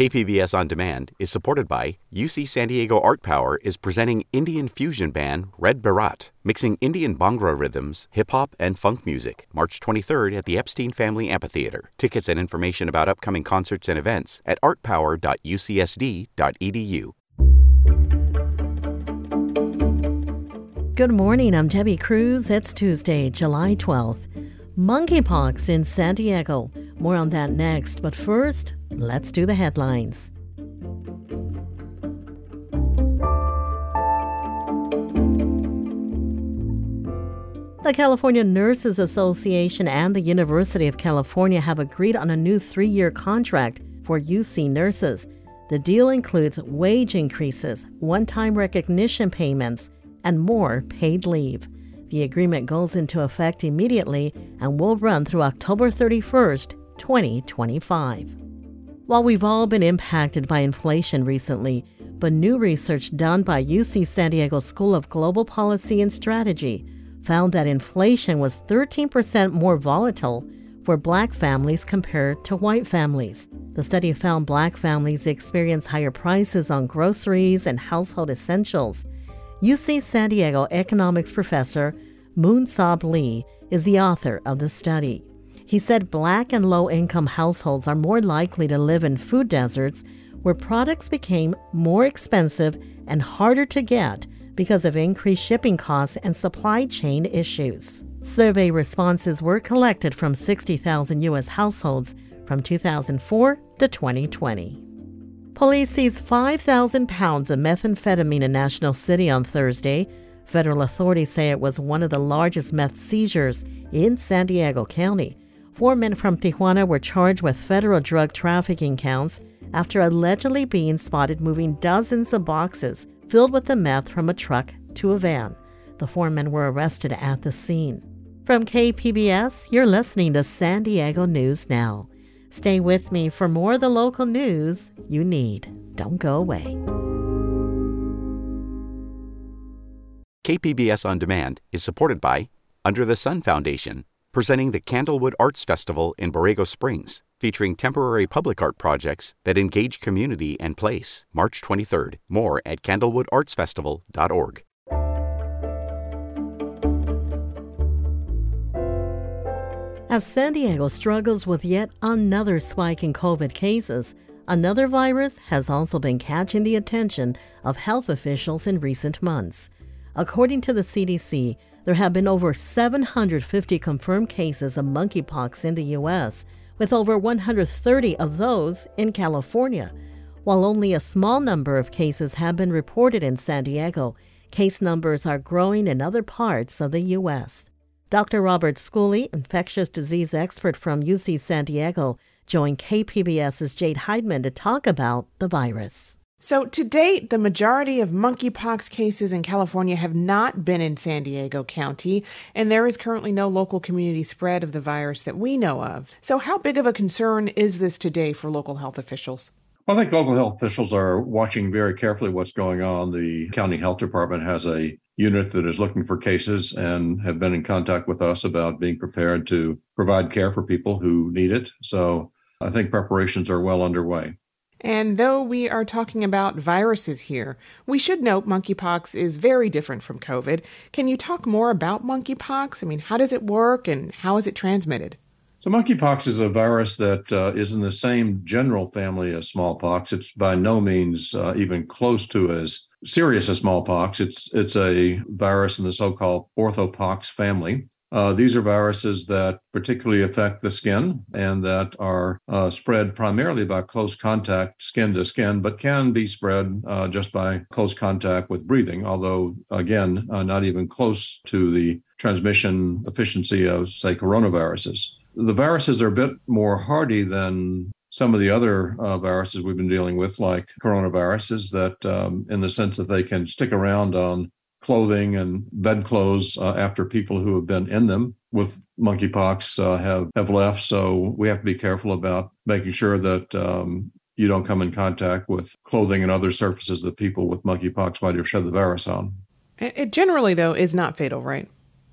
KPBS On Demand is supported by UC San Diego Art Power is presenting Indian fusion band Red Baraat, mixing Indian Bhangra rhythms, hip hop, and funk music, March 23rd at the Epstein Family Amphitheater. Tickets and information about upcoming concerts and events at artpower.ucsd.edu. Good morning, I'm Debbie Cruz. It's Tuesday, July 12th. Monkeypox in San Diego. More on that next, but first, let's do the headlines. The California Nurses Association and the University of California have agreed on a new three year contract for UC nurses. The deal includes wage increases, one time recognition payments, and more paid leave. The agreement goes into effect immediately and will run through October 31st, 2025. While we've all been impacted by inflation recently, but new research done by UC San Diego School of Global Policy and Strategy found that inflation was 13% more volatile for black families compared to white families. The study found black families experience higher prices on groceries and household essentials. UC San Diego economics professor Munseob Lee is the author of the study. He said black and low income households are more likely to live in food deserts where products became more expensive and harder to get because of increased shipping costs and supply chain issues. Survey responses were collected from 60,000 U.S. households from 2004 to 2020. Police seized 5,000 pounds of methamphetamine in National City on Thursday. Federal authorities say it was one of the largest meth seizures in San Diego County. Four men from Tijuana were charged with federal drug trafficking counts after allegedly being spotted moving dozens of boxes filled with the meth from a truck to a van. The four men were arrested at the scene. From KPBS, you're listening to San Diego News Now. Stay with me for more of the local news you need. Don't go away. KPBS On Demand is supported by Under the Sun Foundation presenting the Candlewood Arts Festival in Borrego Springs, featuring temporary public art projects that engage community and place. March 23rd. More at candlewoodartsfestival.org. As San Diego struggles with yet another spike in COVID cases, another virus has also been catching the attention of health officials in recent months. According to the CDC, there have been over 750 confirmed cases of monkeypox in the U.S., with over 130 of those in California. While only a small number of cases have been reported in San Diego, case numbers are growing in other parts of the U.S. Dr. Robert Schooley, infectious disease expert from UC San Diego, joined KPBS's Jade Hindmon to talk about the virus. So, to date, the majority of monkeypox cases in California have not been in San Diego County, and there is currently no local community spread of the virus that we know of. So, how big of a concern is this today for local health officials? Well, I think local health officials are watching very carefully what's going on. The county health department has a unit that is looking for cases and have been in contact with us about being prepared to provide care for people who need it. So, I think preparations are well underway. And though we are talking about viruses here, we should note monkeypox is very different from COVID. Can you talk more about monkeypox? I mean, how does it work and how is it transmitted? So, monkeypox is a virus that uh, is in the same general family as smallpox. It's by no means uh, even close to as serious as smallpox. It's it's a virus in the so-called orthopox family. Uh, these are viruses that particularly affect the skin and that are uh, spread primarily by close contact, skin to skin, but can be spread uh, just by close contact with breathing, although, again, uh, not even close to the transmission efficiency of, say, coronaviruses. The viruses are a bit more hardy than some of the other uh, viruses we've been dealing with, like coronaviruses, that um, in the sense that they can stick around on clothing and bedclothes uh, after people who have been in them with monkeypox uh, have have left. So we have to be careful about making sure that um, you don't come in contact with clothing and other surfaces that people with monkeypox might have shed the virus on. It generally, though, is not fatal, right?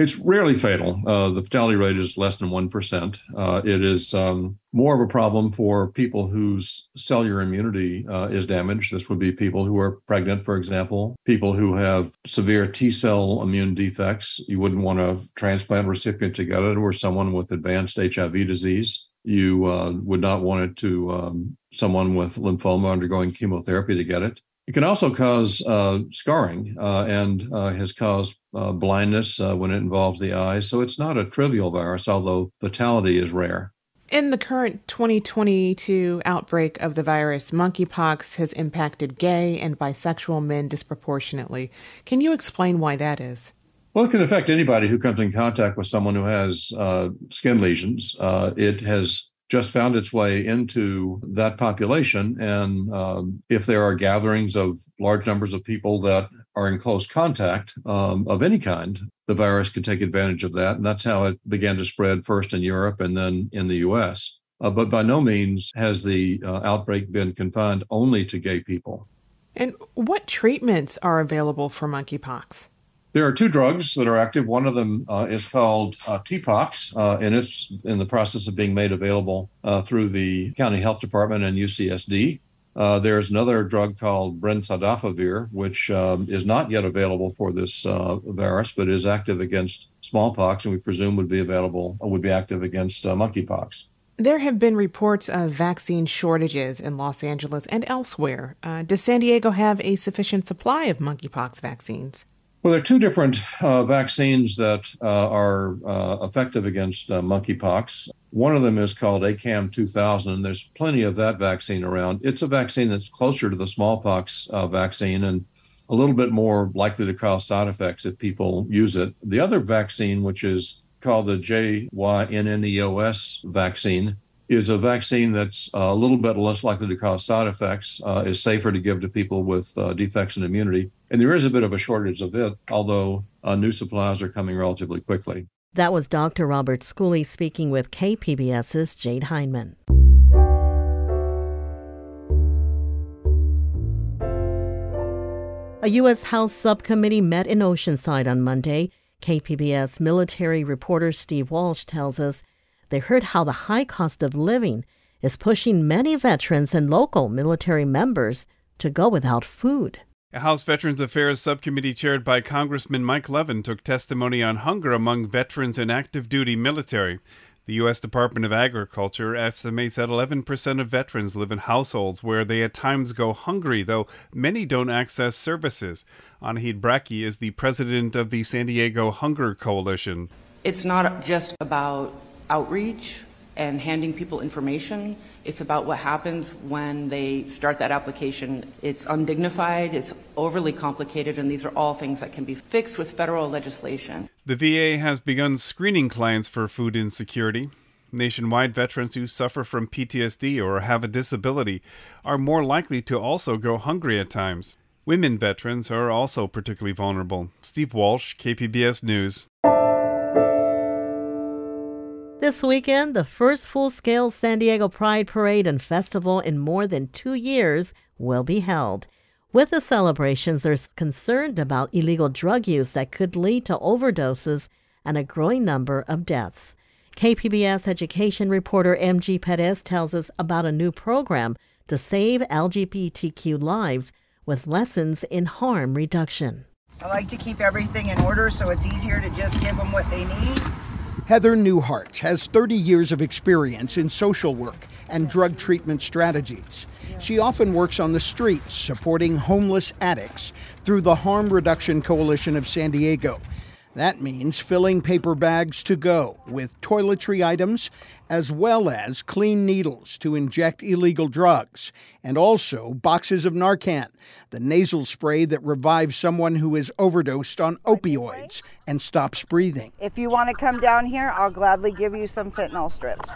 It's rarely fatal. Uh, the fatality rate is less than 1%. Uh, it is um, more of a problem for people whose cellular immunity uh, is damaged. This would be people who are pregnant, for example, people who have severe T cell immune defects. You wouldn't want a transplant recipient to get it, or someone with advanced HIV disease. You uh, would not want it to um, someone with lymphoma undergoing chemotherapy to get it. It can also cause uh, scarring uh, and uh, has caused uh, blindness uh, when it involves the eyes. So it's not a trivial virus, although fatality is rare. In the current 2022 outbreak of the virus, monkeypox has impacted gay and bisexual men disproportionately. Can you explain why that is? Well, it can affect anybody who comes in contact with someone who has uh, skin lesions. it has just found its way into that population. And um, if there are gatherings of large numbers of people that are in close contact um, of any kind, the virus can take advantage of that. And that's how it began to spread first in Europe and then in the US. Uh, but by no means has the uh, outbreak been confined only to gay people. And what treatments are available for monkeypox? There are two drugs that are active. One of them uh, is called uh, TPOXX, uh, and it's in the process of being made available uh, through the county health department and UCSD. Uh, there's another drug called brincidofovir, which um, is not yet available for this uh, virus, but is active against smallpox, and we presume would be available would be active against monkeypox. There have been reports of vaccine shortages in Los Angeles and elsewhere. does San Diego have a sufficient supply of monkeypox vaccines? Well, there are two different uh, vaccines that uh, are uh, effective against uh, monkeypox. One of them is called ACAM 2000. and There's plenty of that vaccine around. It's a vaccine that's closer to the smallpox uh, vaccine and a little bit more likely to cause side effects if people use it. The other vaccine, which is called the JYNNEOS vaccine, is a vaccine that's a little bit less likely to cause side effects, uh, is safer to give to people with uh, defects in immunity. And there is a bit of a shortage of it, although uh, new supplies are coming relatively quickly. That was Dr. Robert Schooley speaking with KPBS's Jade Hindmon. A U.S. House subcommittee met in Oceanside on Monday. KPBS military reporter Steve Walsh tells us they heard how the high cost of living is pushing many veterans and local military members to go without food. A House Veterans Affairs Subcommittee chaired by Congressman Mike Levin took testimony on hunger among veterans and active duty military. The U.S. Department of Agriculture estimates that 11% of veterans live in households where they at times go hungry, though many don't access services. Anahid Brakke is the president of the San Diego Hunger Coalition. It's not just about outreach and handing people information. It's about what happens when they start that application. It's undignified, it's overly complicated, and these are all things that can be fixed with federal legislation. The VA has begun screening clients for food insecurity. Nationwide, veterans who suffer from PTSD or have a disability are more likely to also go hungry at times. Women veterans are also particularly vulnerable. Steve Walsh, KPBS News. This weekend, the first full scale San Diego Pride Parade and Festival in more than two years will be held. With the celebrations, there's concern about illegal drug use that could lead to overdoses and a growing number of deaths. KPBS education reporter MG Perez tells us about a new program to save LGBTQ lives with lessons in harm reduction. I like to keep everything in order so it's easier to just give them what they need Heather Newhart has 30 years of experience in social work and drug treatment strategies. She often works on the streets supporting homeless addicts through the Harm Reduction Coalition of San Diego that means filling paper bags to go with toiletry items as well as clean needles to inject illegal drugs, and also boxes of Narcan, the nasal spray that revives someone who is overdosed on opioids and stops breathing. If you want to come down here, I'll gladly give you some fentanyl strips.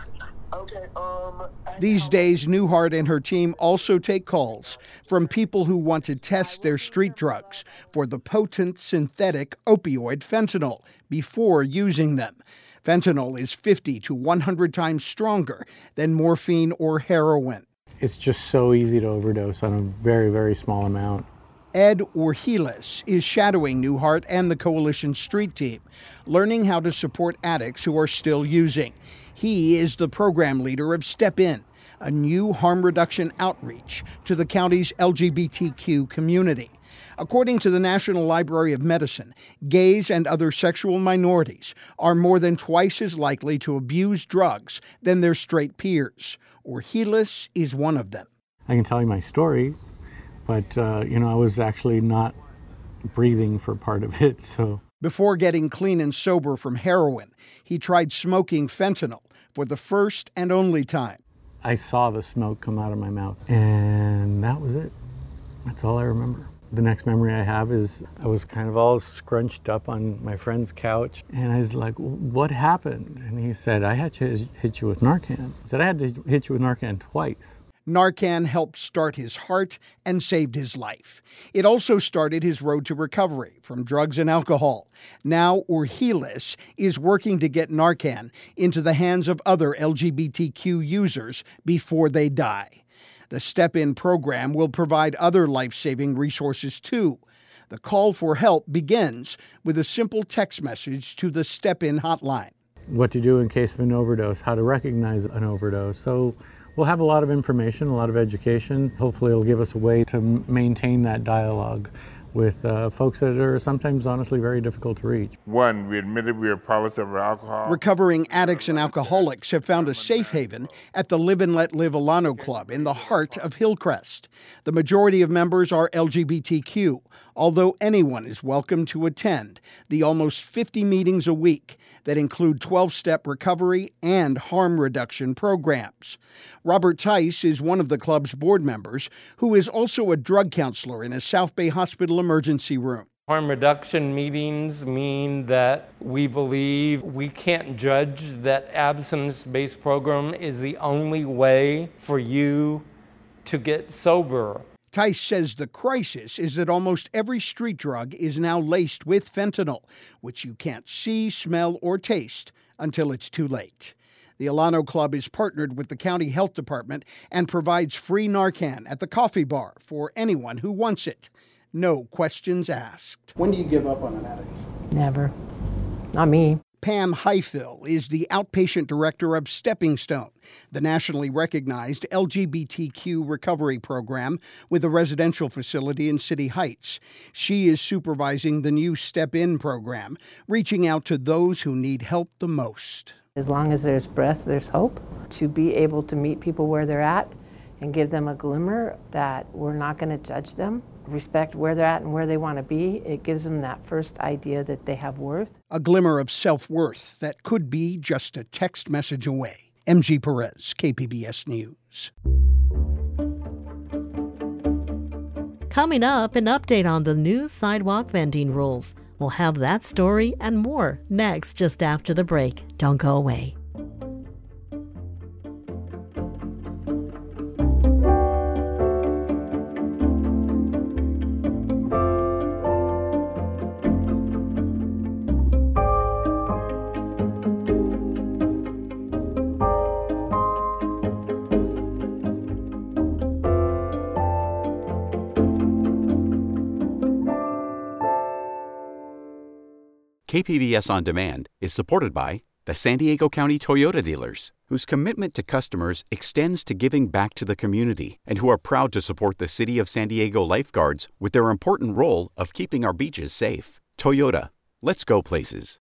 Okay. Um, These days, Newhart and her team also take calls from people who want to test their street drugs for the potent synthetic opioid fentanyl before using them. Fentanyl is 50 to 100 times stronger than morphine or heroin. It's just so easy to overdose on a very, very small amount. Ed Orhiles is shadowing Newhart and the Coalition Street Team, learning how to support addicts who are still using. He is the program leader of Step In, a new harm reduction outreach to the county's LGBTQ community. According to the National Library of Medicine, gays and other sexual minorities are more than twice as likely to abuse drugs than their straight peers. Orhiles is one of them. I can tell you my story but uh, you know I was actually not breathing for part of it. So before getting clean and sober from heroin, he tried smoking fentanyl for the first and only time. I saw the smoke come out of my mouth, and that was it. That's all I remember. The next memory I have is I was kind of all scrunched up on my friend's couch, and I was like, "What happened?" And he said, "I had to hit you with Narcan." He said, "I had to hit you with Narcan twice." Narcan helped start his heart and saved his life. It also started his road to recovery from drugs and alcohol. Now, Orhiles is working to get Narcan into the hands of other LGBTQ users before they die. The Step In program will provide other life saving resources too. The call for help begins with a simple text message to the Step In hotline. What to do in case of an overdose, how to recognize an overdose. So, We'll have a lot of information, a lot of education. Hopefully, it'll give us a way to maintain that dialogue with uh, folks that are sometimes honestly very difficult to reach. One, we admitted we are powerless over alcohol. Recovering addicts and alcoholics have found a safe haven at the Live and Let Live Alano Club in the heart of Hillcrest. The majority of members are LGBTQ, although anyone is welcome to attend the almost 50 meetings a week that include 12 step recovery and harm reduction programs. Robert Tice is one of the club's board members, who is also a drug counselor in a South Bay Hospital emergency room. Harm reduction meetings mean that we believe we can't judge that abstinence based program is the only way for you to get sober. Tice says the crisis is that almost every street drug is now laced with fentanyl, which you can't see, smell, or taste until it's too late. The Alano Club is partnered with the County Health Department and provides free Narcan at the coffee bar for anyone who wants it. No questions asked. When do you give up on an addict? Never. Not me. Pam Highfill is the outpatient director of Stepping Stone, the nationally recognized LGBTQ recovery program with a residential facility in City Heights. She is supervising the new Step In program, reaching out to those who need help the most. As long as there's breath, there's hope. To be able to meet people where they're at and give them a glimmer that we're not going to judge them respect where they're at and where they want to be, it gives them that first idea that they have worth. A glimmer of self worth that could be just a text message away. MG Perez, KPBS News. Coming up, an update on the new sidewalk vending rules. We'll have that story and more next, just after the break. Don't go away. KPBS On Demand is supported by the San Diego County Toyota dealers, whose commitment to customers extends to giving back to the community and who are proud to support the City of San Diego lifeguards with their important role of keeping our beaches safe. Toyota, let's go places.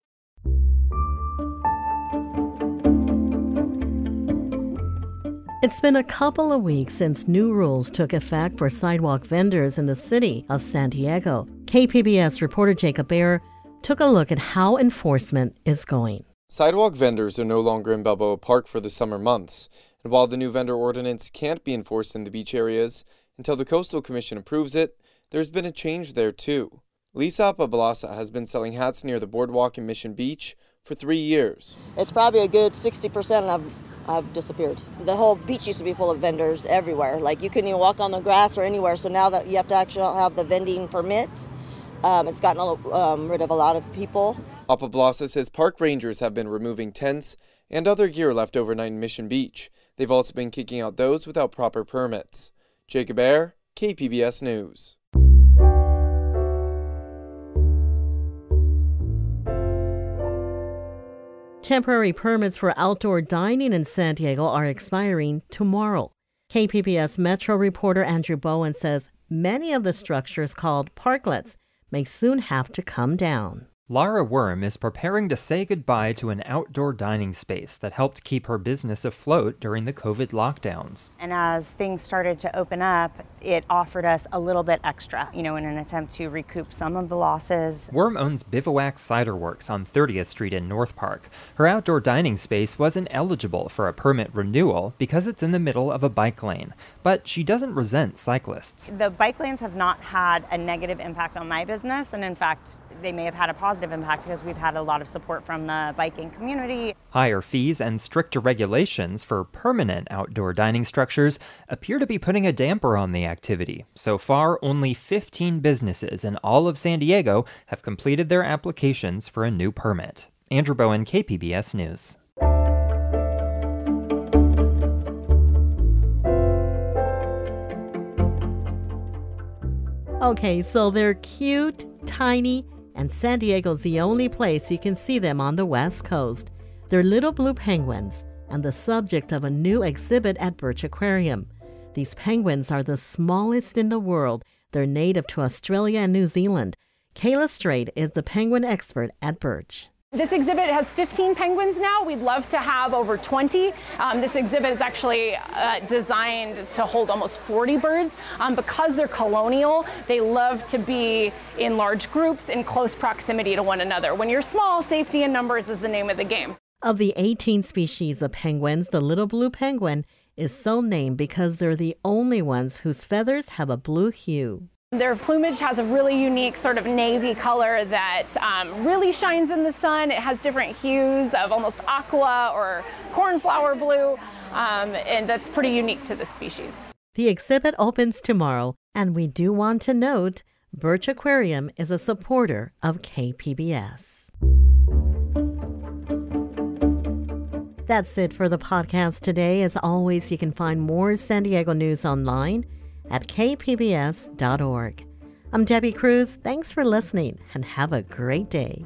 It's been a couple of weeks since new rules took effect for sidewalk vendors in the city of San Diego. KPBS reporter Jacob Aere took a look at how enforcement is going. Sidewalk vendors are no longer in Balboa Park for the summer months, and while the new vendor ordinance can't be enforced in the beach areas until the Coastal Commission approves it, there's been a change there too. Lisa Apablasa has been selling hats near the boardwalk in Mission Beach for three years. It's probably a good 60% have, have disappeared. The whole beach used to be full of vendors everywhere. Like you couldn't even walk on the grass or anywhere. So now that you have to actually have the vending permit, um, it's gotten a, um, rid of a lot of people. Apablasa says park rangers have been removing tents and other gear left overnight in Mission Beach. They've also been kicking out those without proper permits. Jacob Aere, KPBS News. Temporary permits for outdoor dining in San Diego are expiring tomorrow. KPBS Metro reporter Andrew Bowen says many of the structures called parklets may soon have to come down. Lara Worm is preparing to say goodbye to an outdoor dining space that helped keep her business afloat during the COVID lockdowns. And as things started to open up, it offered us a little bit extra, you know, in an attempt to recoup some of the losses. Worm owns Bivouac Cider Works on 30th Street in North Park. Her outdoor dining space wasn't eligible for a permit renewal because it's in the middle of a bike lane, but she doesn't resent cyclists. The bike lanes have not had a negative impact on my business, and in fact, they may have had a positive impact because we've had a lot of support from the biking community. Higher fees and stricter regulations for permanent outdoor dining structures appear to be putting a damper on the activity. So far, only 15 businesses in all of San Diego have completed their applications for a new permit. Andrew Bowen, KPBS News. Okay, so they're cute, tiny, and San Diego's the only place you can see them on the West Coast. They're little blue penguins and the subject of a new exhibit at Birch Aquarium. These penguins are the smallest in the world. They're native to Australia and New Zealand. Kayla Strait is the penguin expert at Birch. This exhibit has 15 penguins now. We'd love to have over 20. Um, this exhibit is actually uh, designed to hold almost 40 birds. Um, because they're colonial, they love to be in large groups in close proximity to one another. When you're small, safety in numbers is the name of the game. Of the 18 species of penguins, the little blue penguin is so named because they're the only ones whose feathers have a blue hue. Their plumage has a really unique sort of navy color that um, really shines in the sun. It has different hues of almost aqua or cornflower blue, um, and that's pretty unique to the species. The exhibit opens tomorrow, and we do want to note Birch Aquarium is a supporter of KPBS. That's it for the podcast today. As always, you can find more San Diego news online at kpbs.org. I'm Debbie Cruz. Thanks for listening and have a great day.